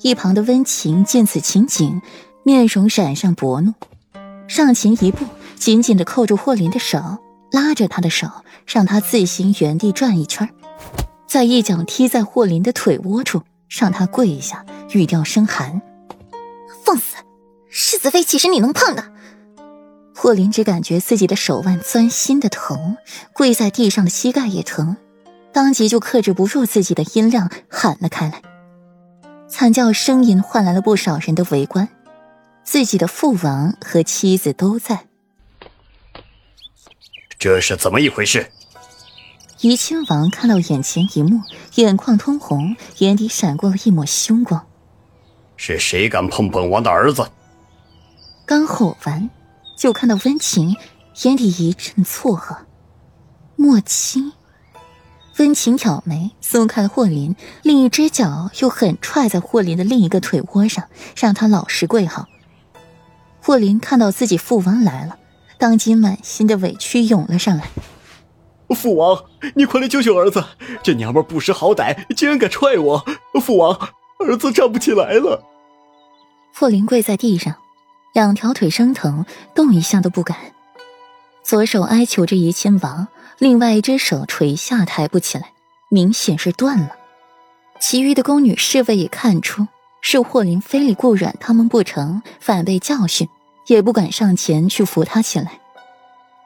一旁的温情见此情景，面容染上薄怒，上前一步，紧紧的扣住霍林的手，拉着他的手，让他自行原地转一圈，再一脚踢在霍林的腿窝处，让他跪下，语调声寒：“放肆！世子妃岂是你能碰的？”霍林只感觉自己的手腕钻心的疼，跪在地上的膝盖也疼，当即就克制不住自己的音量喊了开来。惨叫声音换来了不少人的围观，自己的父王和妻子都在。这是怎么一回事？怡亲王看到眼前一幕，眼眶通红，眼底闪过了一抹凶光。是谁敢碰本王的儿子？刚吼完。就看到温情眼底一阵错愕，莫青。温情挑眉，松开了霍林，另一只脚又狠踹在霍林的另一个腿窝上，让他老实跪好。霍林看到自己父王来了，当即满心的委屈涌了上来。父王，你快来救救儿子！这娘们不识好歹，竟然敢踹我！父王，儿子站不起来了。霍林跪在地上。两条腿生疼，动一下都不敢。左手哀求着怡亲王，另外一只手垂下，抬不起来，明显是断了。其余的宫女侍卫也看出是霍林非礼顾阮他们不成，反被教训，也不敢上前去扶他起来。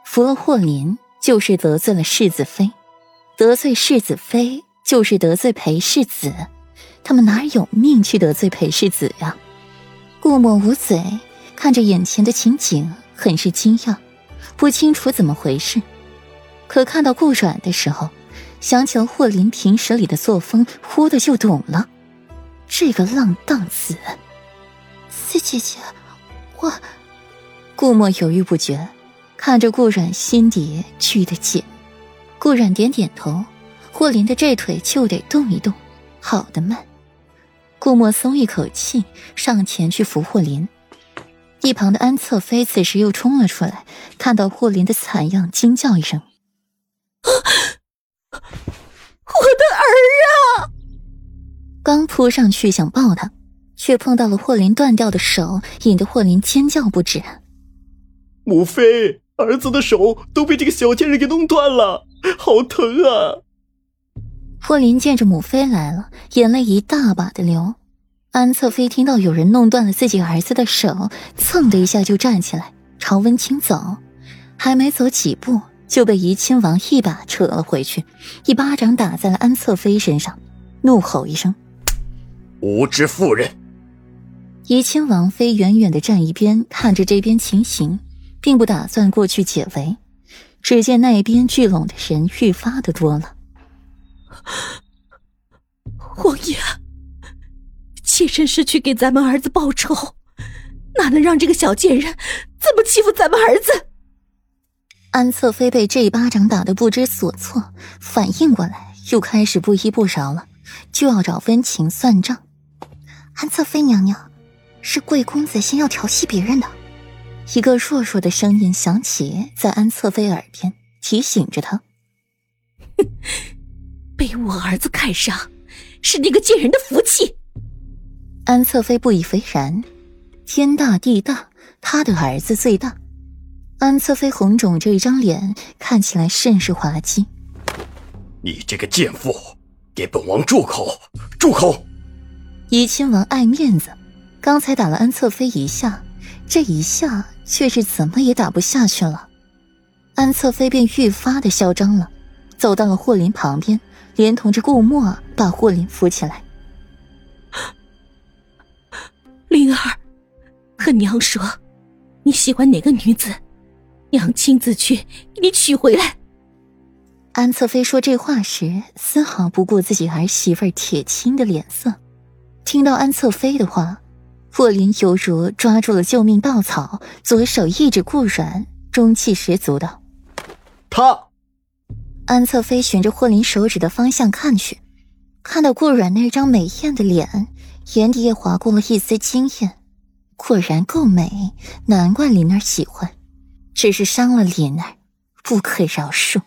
扶了霍林，就是得罪了世子妃；得罪世子妃，就是得罪裴世子。他们哪有命去得罪裴世子呀？顾墨捂嘴。看着眼前的情景，很是惊讶，不清楚怎么回事。可看到顾阮的时候，想起了霍林平时里的作风，忽的就懂了。这个浪荡子，四姐姐，我……顾墨犹豫不决，看着顾阮，心底拘得紧。顾阮点点头，霍林的这腿就得动一动，好的慢。顾墨松一口气，上前去扶霍林。一旁的安侧妃此时又冲了出来，看到霍林的惨样，惊叫一声：“我的儿啊！”刚扑上去想抱他，却碰到了霍林断掉的手，引得霍林尖叫不止。母妃，儿子的手都被这个小贱人给弄断了，好疼啊！霍林见着母妃来了，眼泪一大把的流。安侧妃听到有人弄断了自己儿子的手，蹭的一下就站起来朝温清走，还没走几步就被怡亲王一把扯了回去，一巴掌打在了安侧妃身上，怒吼一声：“无知妇人！”怡亲王妃远远的站一边看着这边情形，并不打算过去解围。只见那边聚拢的人愈发的多了，王爷。妾身是去给咱们儿子报仇，哪能让这个小贱人这么欺负咱们儿子？安侧妃被这一巴掌打得不知所措，反应过来，又开始不依不饶了，就要找温情算账。安侧妃娘娘，是贵公子先要调戏别人的。一个弱弱的声音响起在安侧妃耳边，提醒着她：“ 被我儿子看上，是那个贱人的福气。”安侧妃不以为然，天大地大，他的儿子最大。安侧妃红肿着一张脸看起来甚是滑稽。你这个贱妇，给本王住口！住口！怡亲王爱面子，刚才打了安侧妃一下，这一下却是怎么也打不下去了。安侧妃便愈发的嚣张了，走到了霍林旁边，连同着顾墨把霍林扶起来。灵儿，和娘说，你喜欢哪个女子，娘亲自去给你娶回来。安侧妃说这话时，丝毫不顾自己儿媳妇铁青的脸色。听到安侧妃的话，霍林犹如抓住了救命稻草，左手一指顾软，中气十足道：“他。”安侧妃循着霍林手指的方向看去，看到顾软那张美艳的脸。眼底也划过了一丝惊艳，果然够美，难怪林儿喜欢，只是伤了林儿，不可饶恕。